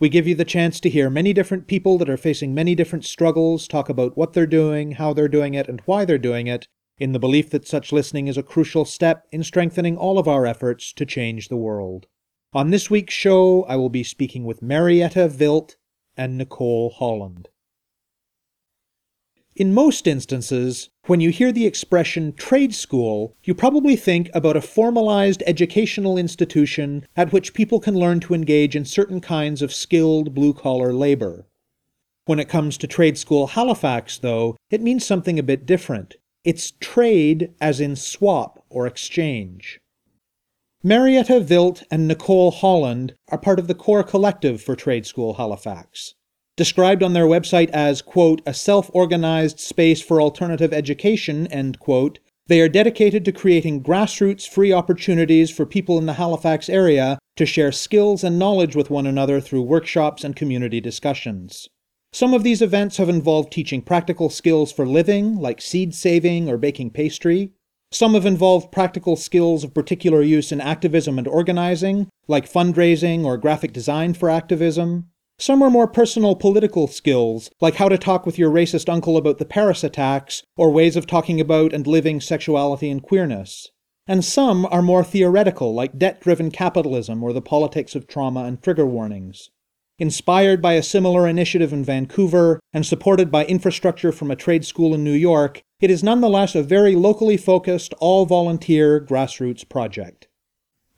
We give you the chance to hear many different people that are facing many different struggles talk about what they're doing, how they're doing it, and why they're doing it, in the belief that such listening is a crucial step in strengthening all of our efforts to change the world. On this week's show, I will be speaking with Marietta Vilt and Nicole Holland. In most instances, when you hear the expression trade school, you probably think about a formalized educational institution at which people can learn to engage in certain kinds of skilled blue collar labor. When it comes to Trade School Halifax, though, it means something a bit different. It's trade as in swap or exchange. Marietta Vilt and Nicole Holland are part of the core collective for Trade School Halifax. Described on their website as, quote, a self organized space for alternative education, end quote, they are dedicated to creating grassroots free opportunities for people in the Halifax area to share skills and knowledge with one another through workshops and community discussions. Some of these events have involved teaching practical skills for living, like seed saving or baking pastry. Some have involved practical skills of particular use in activism and organizing, like fundraising or graphic design for activism. Some are more personal political skills, like how to talk with your racist uncle about the Paris attacks, or ways of talking about and living sexuality and queerness. And some are more theoretical, like debt driven capitalism or the politics of trauma and trigger warnings. Inspired by a similar initiative in Vancouver and supported by infrastructure from a trade school in New York, it is nonetheless a very locally focused, all volunteer grassroots project.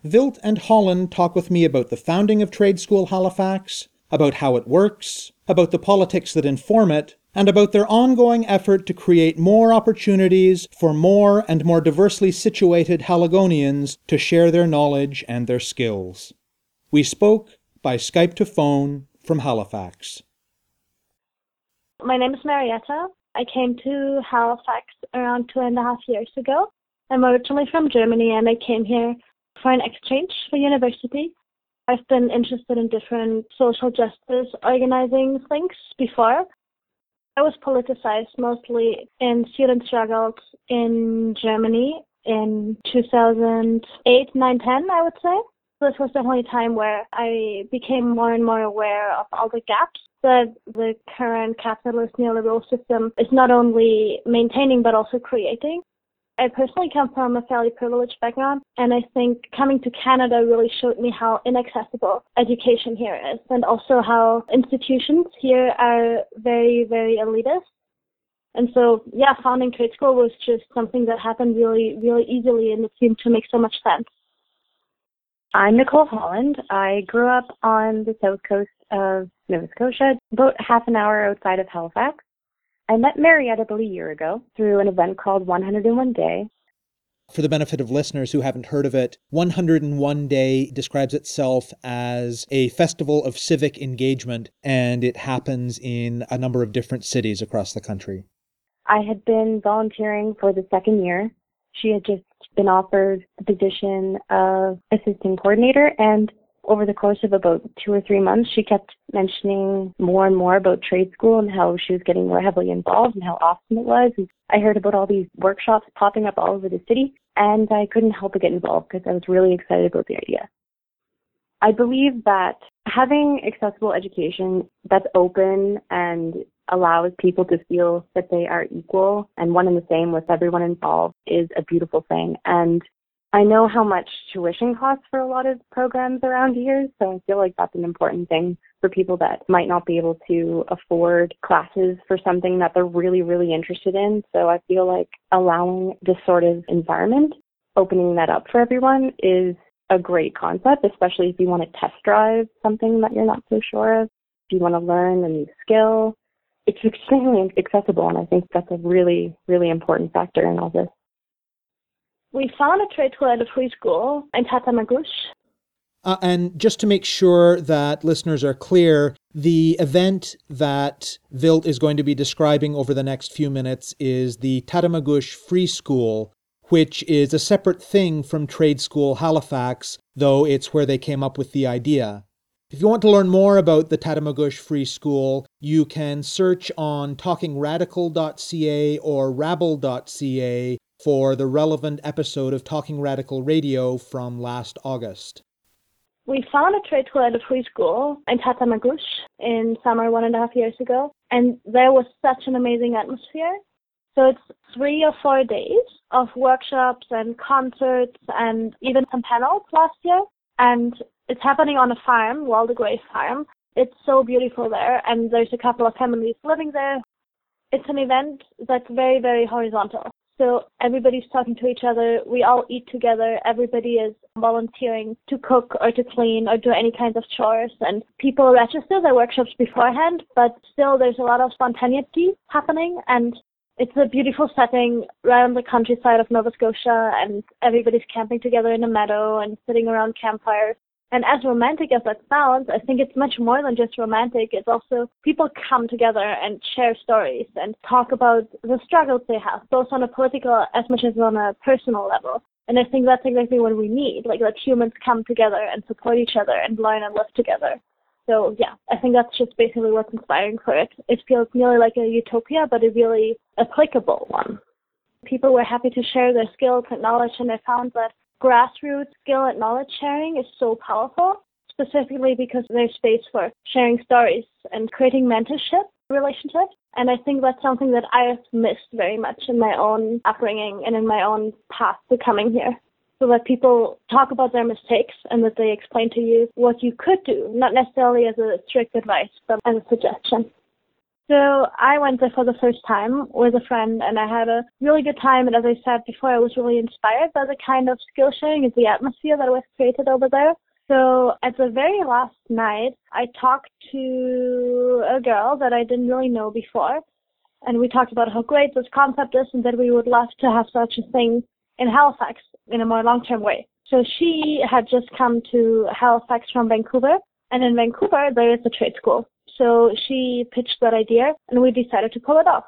Vilt and Holland talk with me about the founding of Trade School Halifax, about how it works, about the politics that inform it, and about their ongoing effort to create more opportunities for more and more diversely situated Haligonians to share their knowledge and their skills. We spoke by Skype to phone from Halifax. My name is Marietta. I came to Halifax around two and a half years ago. I'm originally from Germany and I came here for an exchange for university. I've been interested in different social justice organizing things before. I was politicized mostly in student struggles in Germany in 2008, 9, 10, I would say. This was definitely a time where I became more and more aware of all the gaps that the current capitalist neoliberal system is not only maintaining but also creating. I personally come from a fairly privileged background, and I think coming to Canada really showed me how inaccessible education here is, and also how institutions here are very, very elitist. And so, yeah, founding trade school was just something that happened really, really easily, and it seemed to make so much sense. I'm Nicole Holland. I grew up on the south coast of Nova Scotia, about half an hour outside of Halifax. I met Marietta about a year ago through an event called 101 Day. For the benefit of listeners who haven't heard of it, 101 Day describes itself as a festival of civic engagement, and it happens in a number of different cities across the country. I had been volunteering for the second year. She had just been offered the position of assistant coordinator and over the course of about two or three months, she kept mentioning more and more about trade school and how she was getting more heavily involved and how awesome it was. And I heard about all these workshops popping up all over the city, and I couldn't help but get involved because I was really excited about the idea. I believe that having accessible education that's open and allows people to feel that they are equal and one and the same with everyone involved is a beautiful thing. And I know how much tuition costs for a lot of programs around here, so I feel like that's an important thing for people that might not be able to afford classes for something that they're really, really interested in. So I feel like allowing this sort of environment, opening that up for everyone is a great concept, especially if you want to test drive something that you're not so sure of. If you want to learn a new skill, it's extremely accessible, and I think that's a really, really important factor in all this. We found a trade school at a free school in Tatamagouche. Uh, and just to make sure that listeners are clear, the event that Vilt is going to be describing over the next few minutes is the Tatamagouche Free School, which is a separate thing from Trade School Halifax, though it's where they came up with the idea. If you want to learn more about the Tatamagouche Free School, you can search on talkingradical.ca or rabble.ca for the relevant episode of Talking Radical Radio from last August. We found a trade school at a free school in Tatamagouche in summer one and a half years ago, and there was such an amazing atmosphere. So it's three or four days of workshops and concerts and even some panels last year. And it's happening on a farm, Walder Farm. It's so beautiful there, and there's a couple of families living there. It's an event that's very, very horizontal. So everybody's talking to each other. We all eat together. Everybody is volunteering to cook or to clean or do any kinds of chores. And people register their workshops beforehand, but still there's a lot of spontaneity happening. And it's a beautiful setting right on the countryside of Nova Scotia. And everybody's camping together in a meadow and sitting around campfires. And as romantic as that sounds, I think it's much more than just romantic. It's also people come together and share stories and talk about the struggles they have, both on a political as much as on a personal level. And I think that's exactly what we need, like that humans come together and support each other and learn and live together. So yeah, I think that's just basically what's inspiring for it. It feels nearly like a utopia, but a really applicable one. People were happy to share their skills and knowledge, and I found that grassroots skill and knowledge sharing is so powerful, specifically because there's space for sharing stories and creating mentorship relationships. And I think that's something that I have missed very much in my own upbringing and in my own path to coming here. So that people talk about their mistakes and that they explain to you what you could do, not necessarily as a strict advice, but as a suggestion. So I went there for the first time with a friend and I had a really good time. And as I said before, I was really inspired by the kind of skill sharing and the atmosphere that was created over there. So at the very last night, I talked to a girl that I didn't really know before. And we talked about how great this concept is and that we would love to have such a thing in Halifax in a more long-term way. So she had just come to Halifax from Vancouver. And in Vancouver, there is a trade school. So she pitched that idea and we decided to pull it off.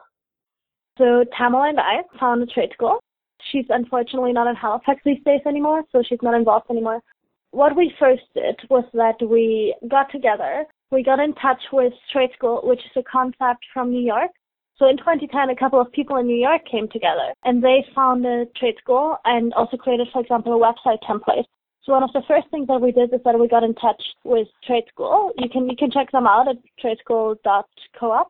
So Tamala and I found a trade school. She's unfortunately not in Halifax these days anymore, so she's not involved anymore. What we first did was that we got together. We got in touch with Trade School, which is a concept from New York. So in 2010, a couple of people in New York came together and they founded Trade School and also created, for example, a website template so one of the first things that we did is that we got in touch with Trade School. You can you can check them out at tradeschool.coop.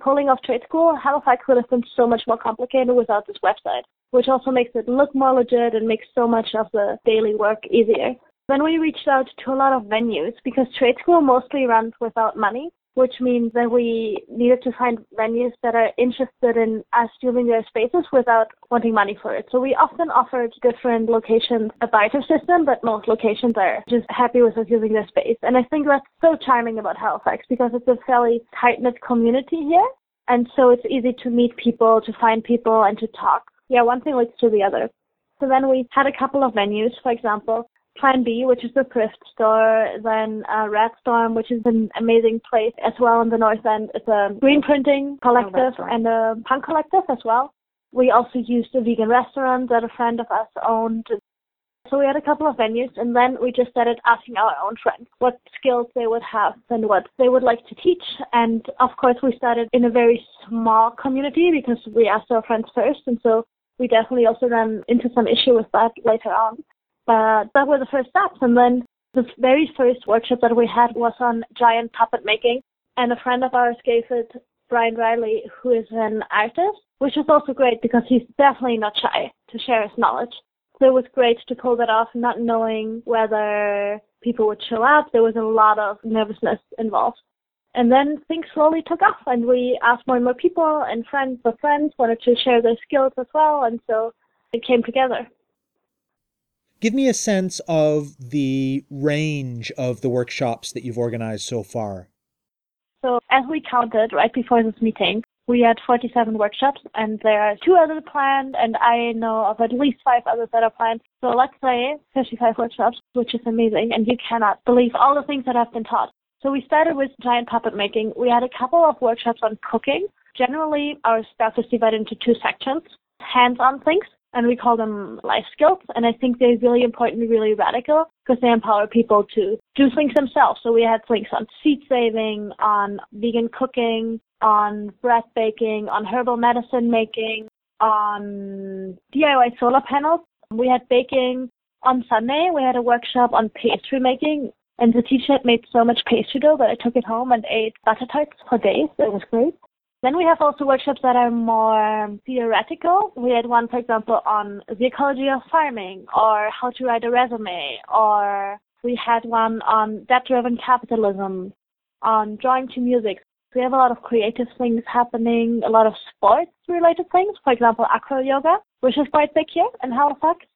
Pulling off Trade School, Halifax would have been so much more complicated without this website, which also makes it look more legit and makes so much of the daily work easier. Then we reached out to a lot of venues because Trade School mostly runs without money which means that we needed to find venues that are interested in us using their spaces without wanting money for it. So we often offered different locations a barter system, but most locations are just happy with us using their space. And I think that's so charming about Halifax because it's a fairly tight-knit community here. And so it's easy to meet people, to find people, and to talk. Yeah, one thing leads to the other. So then we had a couple of venues, for example, Plan B, which is the thrift store, then uh, Red Storm, which is an amazing place as well in the north end. It's a green printing collective oh, and a punk collective as well. We also used a vegan restaurant that a friend of us owned. So we had a couple of venues and then we just started asking our own friends what skills they would have and what they would like to teach. And of course we started in a very small community because we asked our friends first and so we definitely also ran into some issue with that later on. But that were the first steps. And then the very first workshop that we had was on giant puppet making. And a friend of ours gave it, Brian Riley, who is an artist, which was also great because he's definitely not shy to share his knowledge. So it was great to pull that off, not knowing whether people would show up. There was a lot of nervousness involved. And then things slowly took off, and we asked more and more people, and friends of friends wanted to share their skills as well, and so it came together. Give me a sense of the range of the workshops that you've organized so far. So, as we counted right before this meeting, We had 47 workshops and there are two others planned and I know of at least five others that are planned. So let's say 55 workshops, which is amazing and you cannot believe all the things that have been taught. So we started with giant puppet making. We had a couple of workshops on cooking. Generally, our stuff is divided into two sections, hands-on things and we call them life skills. And I think they're really important, and really radical because they empower people to do things themselves. So we had things on seed saving, on vegan cooking, on bread baking, on herbal medicine making, on DIY solar panels. We had baking on Sunday. We had a workshop on pastry making. And the teacher had made so much pastry dough that I took it home and ate butter tarts for days. It was great. Then we have also workshops that are more um, theoretical. We had one, for example, on the ecology of farming or how to write a resume, or we had one on debt-driven capitalism, on drawing to music. We have a lot of creative things happening, a lot of sports-related things. For example, acro yoga, which is quite big here in Halifax.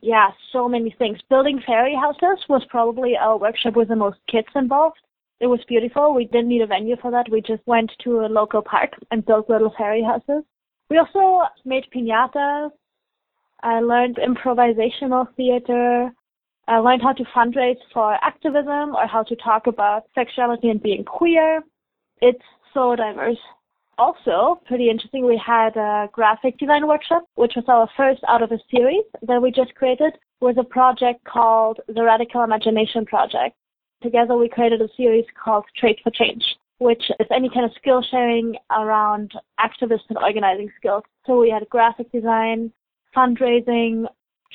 Yeah, so many things. Building fairy houses was probably our workshop with the most kids involved. It was beautiful. We didn't need a venue for that. We just went to a local park and built little fairy houses. We also made piñatas. I learned improvisational theater. I learned how to fundraise for activism or how to talk about sexuality and being queer. It's so diverse. Also, pretty interesting, we had a graphic design workshop, which was our first out of a series that we just created with a project called the Radical Imagination Project. Together we created a series called Trade for Change, which is any kind of skill sharing around activist and organizing skills. So we had graphic design, fundraising,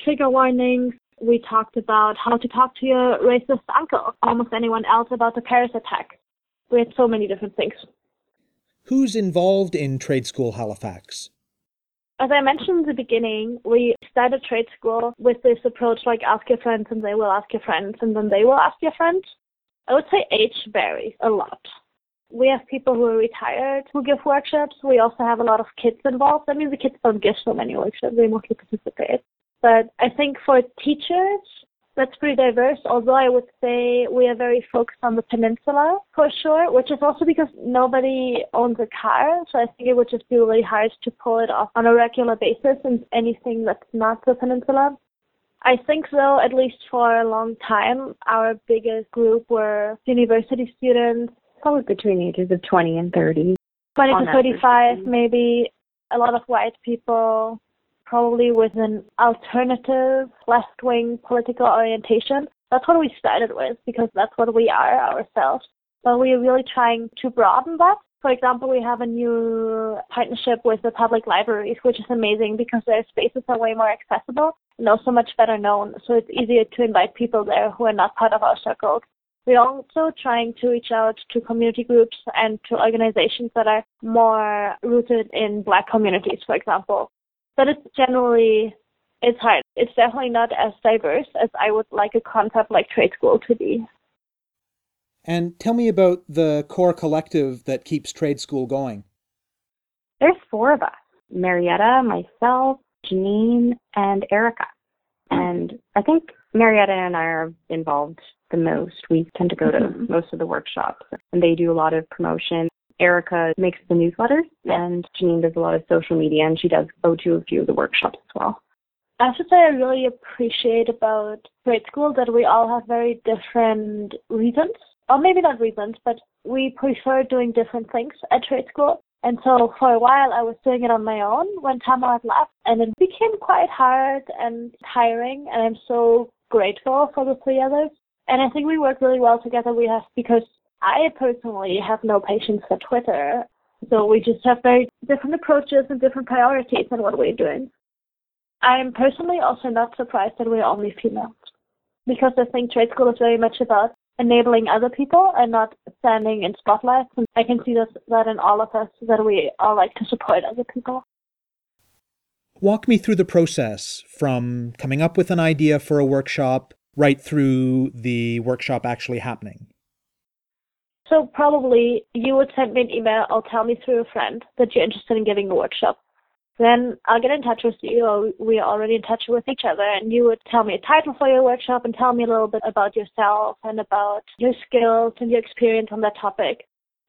trigger warnings. We talked about how to talk to your racist uncle, almost anyone else about the Paris attack. We had so many different things. Who's involved in Trade School Halifax? As I mentioned in the beginning, we started trade school with this approach like ask your friends and they will ask your friends and then they will ask your friends. I would say age varies a lot. We have people who are retired who give workshops. We also have a lot of kids involved. I mean, the kids don't give so many workshops, they mostly participate. But I think for teachers, that's pretty diverse, although I would say we are very focused on the peninsula for sure, which is also because nobody owns a car, so I think it would just be really hard to pull it off on a regular basis in anything that's not the peninsula. I think though, at least for a long time, our biggest group were university students. Probably between the ages of 20 and 30. 20 to 35 maybe. A lot of white people, probably with an alternative left wing political orientation. That's what we started with because that's what we are ourselves. But we're really trying to broaden that. For example, we have a new partnership with the public libraries, which is amazing because their spaces are way more accessible and also much better known. So it's easier to invite people there who are not part of our circle. We're also trying to reach out to community groups and to organizations that are more rooted in black communities, for example but it's generally it's hard. It's definitely not as diverse as I would like a concept like trade school to be. And tell me about the core collective that keeps trade school going. There's four of us Marietta, myself, Janine, and Erica. And I think Marietta and I are involved the most. We tend to go to mm-hmm. most of the workshops, and they do a lot of promotion. Erica makes the newsletters, and Janine does a lot of social media, and she does go to a few of the workshops as well. I should say I really appreciate about trade school that we all have very different reasons, or maybe not reasons, but we prefer doing different things at trade school. And so for a while I was doing it on my own when Tama had left, and it became quite hard and tiring, and I'm so grateful for the three others. And I think we work really well together. We have because I personally have no patience for Twitter. So we just have very different approaches and different priorities in what we're doing. I'm personally also not surprised that we're only female because I think trade school is very much about enabling other people and not standing in spotlights. And I can see this, that in all of us that we all like to support other people. Walk me through the process from coming up with an idea for a workshop right through the workshop actually happening. So probably you would send me an email or tell me through a friend that you're interested in giving a workshop. Then I'll get in touch with you, or we are already in touch with each other, and you would tell me a title for your workshop and tell me a little bit about yourself and about your skills and your experience on that topic.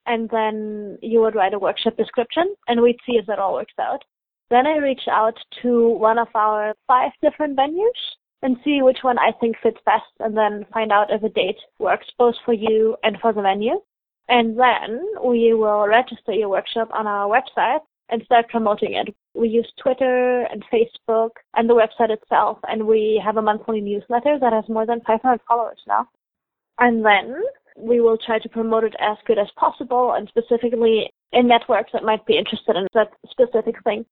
and then you would write a workshop description, and we'd see if that all works out. Then I reach out to one of our five different venues and see which one I think fits best, and then find out if a date works both for you and for the venue. And then we will register your workshop on our website and start promoting it. We use Twitter and Facebook and the website itself, and we have a monthly newsletter that has more than 500 followers now. And then we will try to promote it as good as possible and specifically in networks that might be interested in that specific thing.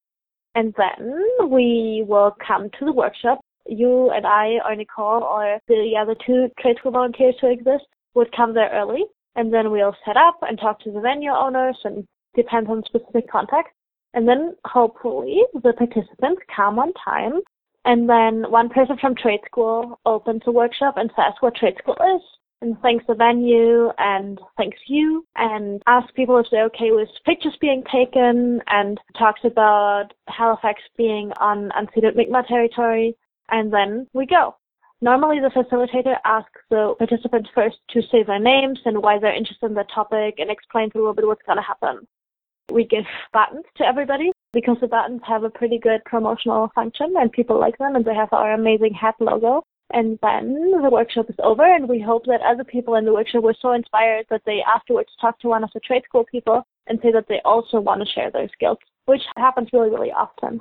And then we will come to the workshop. You and I or Nicole or the other two trade school volunteers who exist would come there early and then we'll set up and talk to the venue owners and depends on specific context. And then hopefully the participants come on time and then one person from trade school opens a workshop and says what trade school is and thanks the venue and thanks you and asks people if they're okay with pictures being taken and talks about Halifax being on unceded Mi'kmaq territory and then we go. Normally the facilitator asks the participants first to say their names and why they're interested in the topic and explains a little bit what's going to happen. We give buttons to everybody because the buttons have a pretty good promotional function and people like them and they have our amazing hat logo. And then the workshop is over and we hope that other people in the workshop were so inspired that they afterwards talk to one of the trade school people and say that they also want to share their skills, which happens really, really often.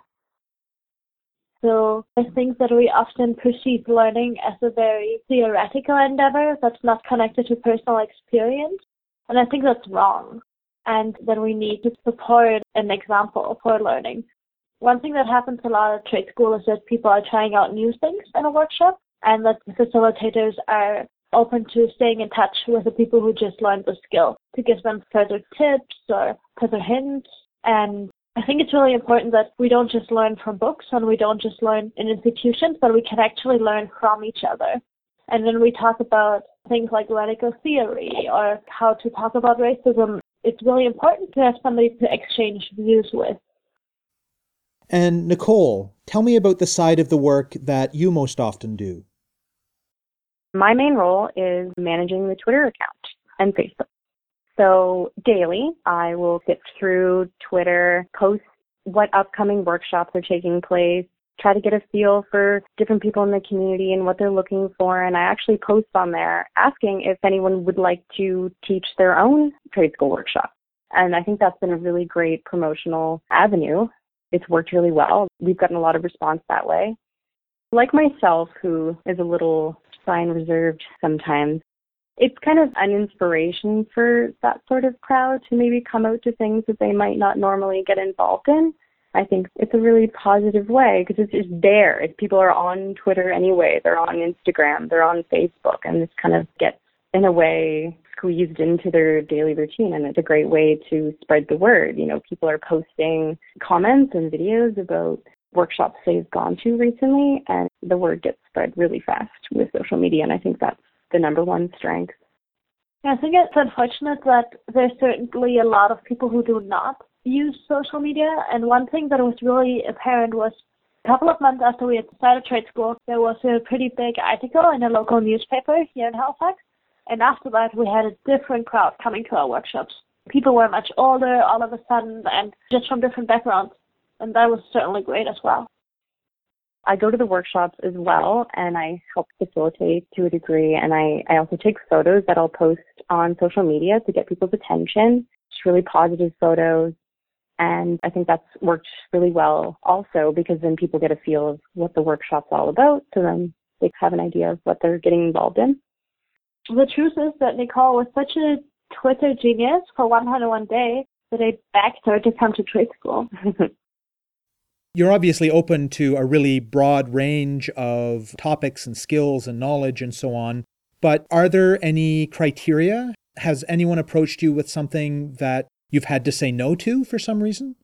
So I think that we often perceive learning as a very theoretical endeavor that's not connected to personal experience. And I think that's wrong. And that we need to support an example for learning. One thing that happens a lot at trade school is that people are trying out new things in a workshop and that the facilitators are open to staying in touch with the people who just learned the skill to give them further tips or further hints and I think it's really important that we don't just learn from books and we don't just learn in institutions, but we can actually learn from each other. And when we talk about things like radical theory or how to talk about racism, it's really important to have somebody to exchange views with. And Nicole, tell me about the side of the work that you most often do. My main role is managing the Twitter account and Facebook. So daily, I will get through Twitter, post what upcoming workshops are taking place, try to get a feel for different people in the community and what they're looking for. And I actually post on there asking if anyone would like to teach their own trade school workshop. And I think that's been a really great promotional avenue. It's worked really well. We've gotten a lot of response that way. Like myself, who is a little shy and reserved sometimes, it's kind of an inspiration for that sort of crowd to maybe come out to things that they might not normally get involved in. I think it's a really positive way because it's just there. If people are on Twitter anyway, they're on Instagram, they're on Facebook, and this kind of gets in a way squeezed into their daily routine and it's a great way to spread the word. You know, people are posting comments and videos about workshops they've gone to recently and the word gets spread really fast with social media and I think that's the number one strength. I think it's unfortunate that there's certainly a lot of people who do not use social media. And one thing that was really apparent was a couple of months after we had started trade school, there was a pretty big article in a local newspaper here in Halifax. And after that, we had a different crowd coming to our workshops. People were much older all of a sudden and just from different backgrounds. And that was certainly great as well. I go to the workshops as well and I help facilitate to a degree and I, I also take photos that I'll post on social media to get people's attention. Just really positive photos. And I think that's worked really well also because then people get a feel of what the workshop's all about. So then they have an idea of what they're getting involved in. The truth is that Nicole was such a Twitter genius for 101 Day that I begged her to come to trade school. You're obviously open to a really broad range of topics and skills and knowledge and so on. But are there any criteria? Has anyone approached you with something that you've had to say no to for some reason?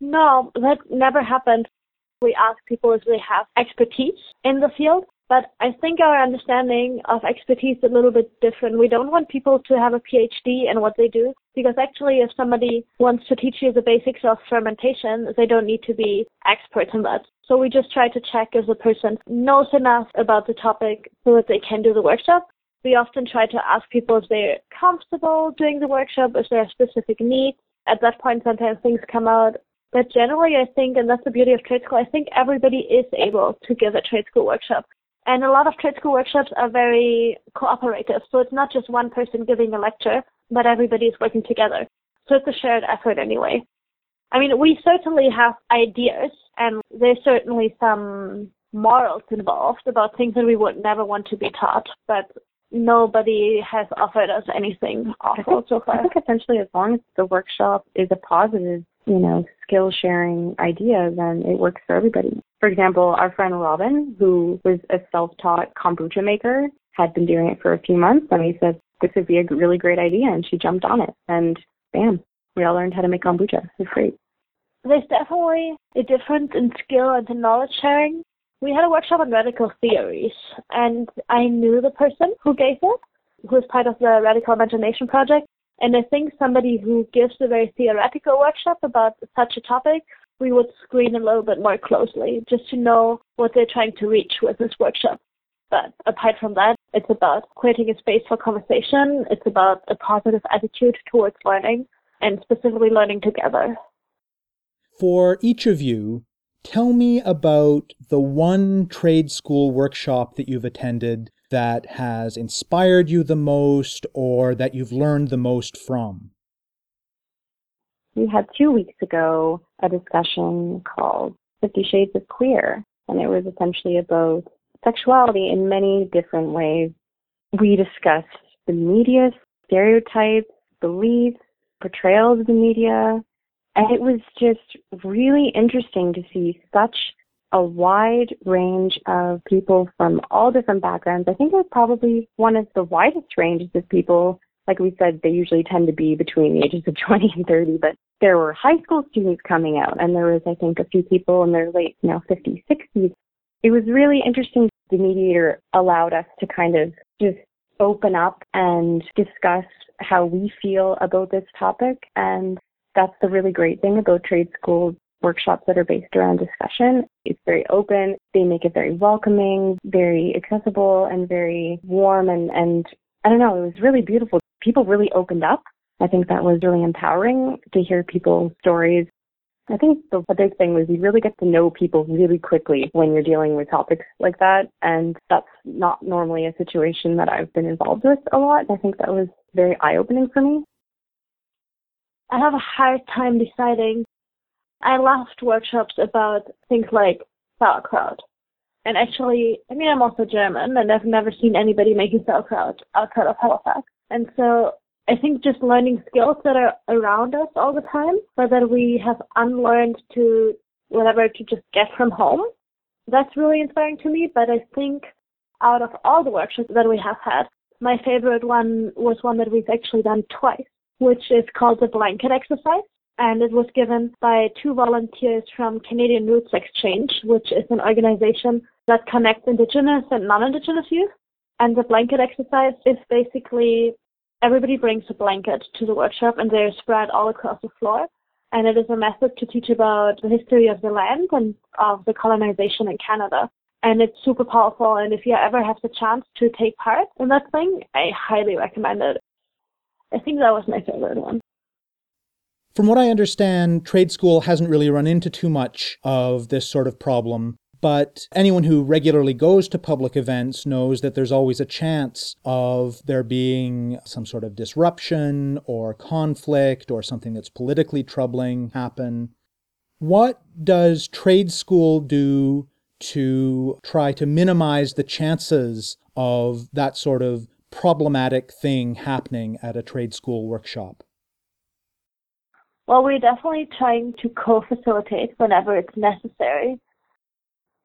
No, that never happened. We ask people if they have expertise in the field, but I think our understanding of expertise is a little bit different. We don't want people to have a PhD in what they do because actually if somebody wants to teach you the basics of fermentation, they don't need to be experts in that. So we just try to check if the person knows enough about the topic so that they can do the workshop. We often try to ask people if they're comfortable doing the workshop, if there are specific needs. At that point, sometimes things come out. But generally, I think, and that's the beauty of trade school, I think everybody is able to give a trade school workshop. And a lot of trade school workshops are very cooperative. So it's not just one person giving a lecture, but everybody is working together. So it's a shared effort anyway. I mean, we certainly have ideas and there's certainly some morals involved about things that we would never want to be taught, but nobody has offered us anything awful so far. I think essentially as long as the workshop is a positive, you know, skill sharing idea, then it works for everybody. For example, our friend Robin, who was a self-taught kombucha maker, had been doing it for a few months and he said this would be a really great idea and she jumped on it and bam, we all learned how to make kombucha. It was great. There's definitely a difference in skill and in knowledge sharing we had a workshop on radical theories, and I knew the person who gave it, who was part of the Radical Imagination Project. And I think somebody who gives a very theoretical workshop about such a topic, we would screen a little bit more closely just to know what they're trying to reach with this workshop. But apart from that, it's about creating a space for conversation. It's about a positive attitude towards learning and specifically learning together. For each of you, Tell me about the one trade school workshop that you've attended that has inspired you the most or that you've learned the most from. We had two weeks ago a discussion called Fifty Shades of Queer, and it was essentially about sexuality in many different ways. We discussed the media, stereotypes, beliefs, portrayals of the media, and it was just really interesting to see such a wide range of people from all different backgrounds. I think it was probably one of the widest ranges of people. Like we said, they usually tend to be between the ages of 20 and 30, but there were high school students coming out and there was, I think, a few people in their late, you know, 50s, 60s. It was really interesting. The mediator allowed us to kind of just open up and discuss how we feel about this topic. And that's the really great thing about trade school workshops that are based around discussion. It's very open. They make it very welcoming, very accessible, and very warm. And, and I don't know, it was really beautiful. People really opened up. I think that was really empowering to hear people's stories. I think the, big thing was you really get to know people really quickly when you're dealing with topics like that. And that's not normally a situation that I've been involved with a lot. I think that was very eye opening for me. I have a hard time deciding. I loved workshops about things like sauerkraut. And actually, I mean, I'm also German, and I've never seen anybody making sauerkraut outside of Halifax. And so I think just learning skills that are around us all the time, but that we have unlearned to whatever to just get from home. That's really inspiring to me. But I think out of all the workshops that we have had, my favorite one was one that we've actually done twice which is called the blanket exercise. And it was given by two volunteers from Canadian Roots Exchange, which is an organization that connects Indigenous and non-Indigenous youth. And the blanket exercise is basically everybody brings a blanket to the workshop and they're spread all across the floor. And it is a method to teach about the history of the land and of the colonization in Canada. And it's super powerful. And if you ever have the chance to take part in that thing, I highly recommend it. I think that was my favorite one. From what I understand, trade school hasn't really run into too much of this sort of problem. But anyone who regularly goes to public events knows that there's always a chance of there being some sort of disruption or conflict or something that's politically troubling happen. What does trade school do to try to minimize the chances of that sort of problematic thing happening at a trade school workshop? Well, we're definitely trying to co facilitate whenever it's necessary.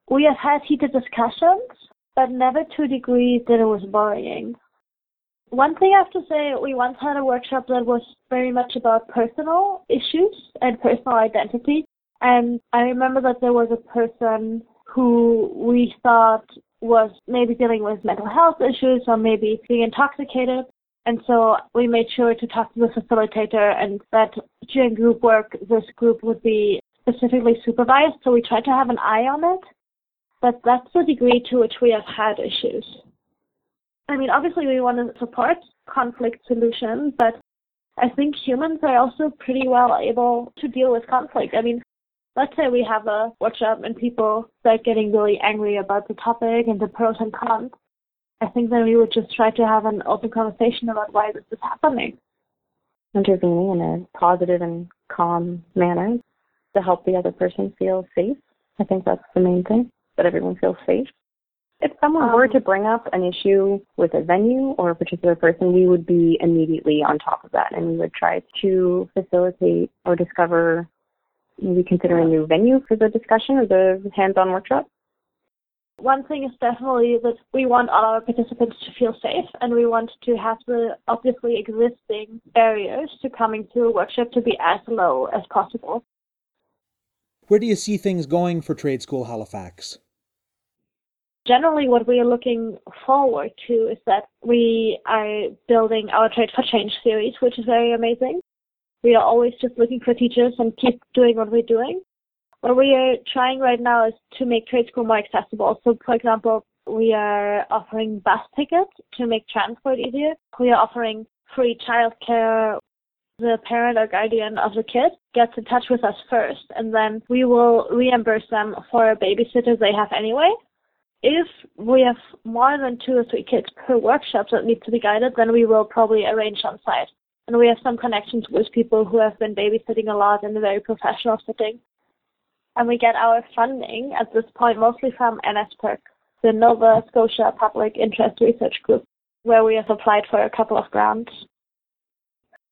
We have had heated discussions, but never to a degree that it was worrying. One thing I have to say, we once had a workshop that was very much about personal issues and personal identity. And I remember that there was a person who we thought was maybe dealing with mental health issues or maybe being intoxicated. And so we made sure to talk to the facilitator and that during group work, this group would be specifically supervised. So we tried to have an eye on it. But that's the degree to which we have had issues. I mean, obviously we want to support conflict solution, but I think humans are also pretty well able to deal with conflict. I mean, let's say we have a workshop and people start getting really angry about the topic and the pros and cons. I think then we would just try to have an open conversation about why this is happening. Intervening in a positive and calm manner to help the other person feel safe. I think that's the main thing, that everyone feels safe. If someone um, were to bring up an issue with a venue or a particular person, we would be immediately on top of that and we would try to facilitate or discover maybe consider a new venue for the discussion or the hands-on workshop? One thing is definitely that we want all our participants to feel safe and we want to have the obviously existing barriers to coming to a workshop to be as low as possible. Where do you see things going for Trade School Halifax? Generally, what we are looking forward to is that we are building our Trade for Change series, which is very amazing. We are always just looking for teachers and keep doing what we're doing. What we are trying right now is to make trade school more accessible. So, for example, we are offering bus tickets to make transport easier. We are offering free childcare. The parent or guardian of the kid gets in touch with us first, and then we will reimburse them for a babysitter they have anyway. If we have more than two or three kids per workshop that need to be guided, then we will probably arrange on site. And we have some connections with people who have been babysitting a lot in a very professional setting. And we get our funding at this point mostly from NSPIRG, the Nova Scotia Public Interest Research Group, where we have applied for a couple of grants.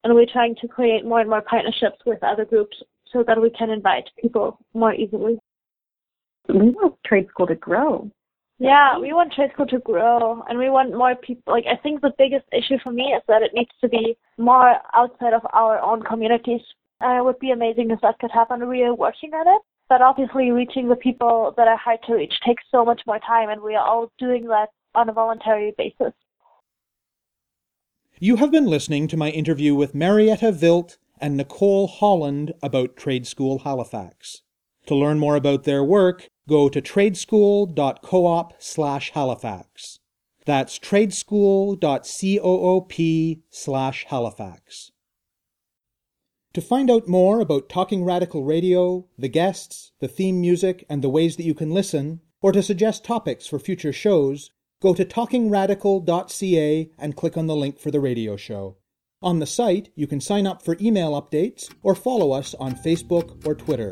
And we're trying to create more and more partnerships with other groups so that we can invite people more easily. We want trade school to grow. Yeah, we want trade school to grow and we want more people. Like, I think the biggest issue for me is that it needs to be more outside of our own communities. Uh, it would be amazing if that could happen. We are working on it, but obviously reaching the people that are hard to reach takes so much more time and we are all doing that on a voluntary basis. You have been listening to my interview with Marietta Vilt and Nicole Holland about Trade School Halifax. To learn more about their work, go to tradeschool.coop slash Halifax. That's tradeschool.coop slash Halifax. To find out more about Talking Radical Radio, the guests, the theme music, and the ways that you can listen, or to suggest topics for future shows, go to talkingradical.ca and click on the link for the radio show. On the site, you can sign up for email updates or follow us on Facebook or Twitter.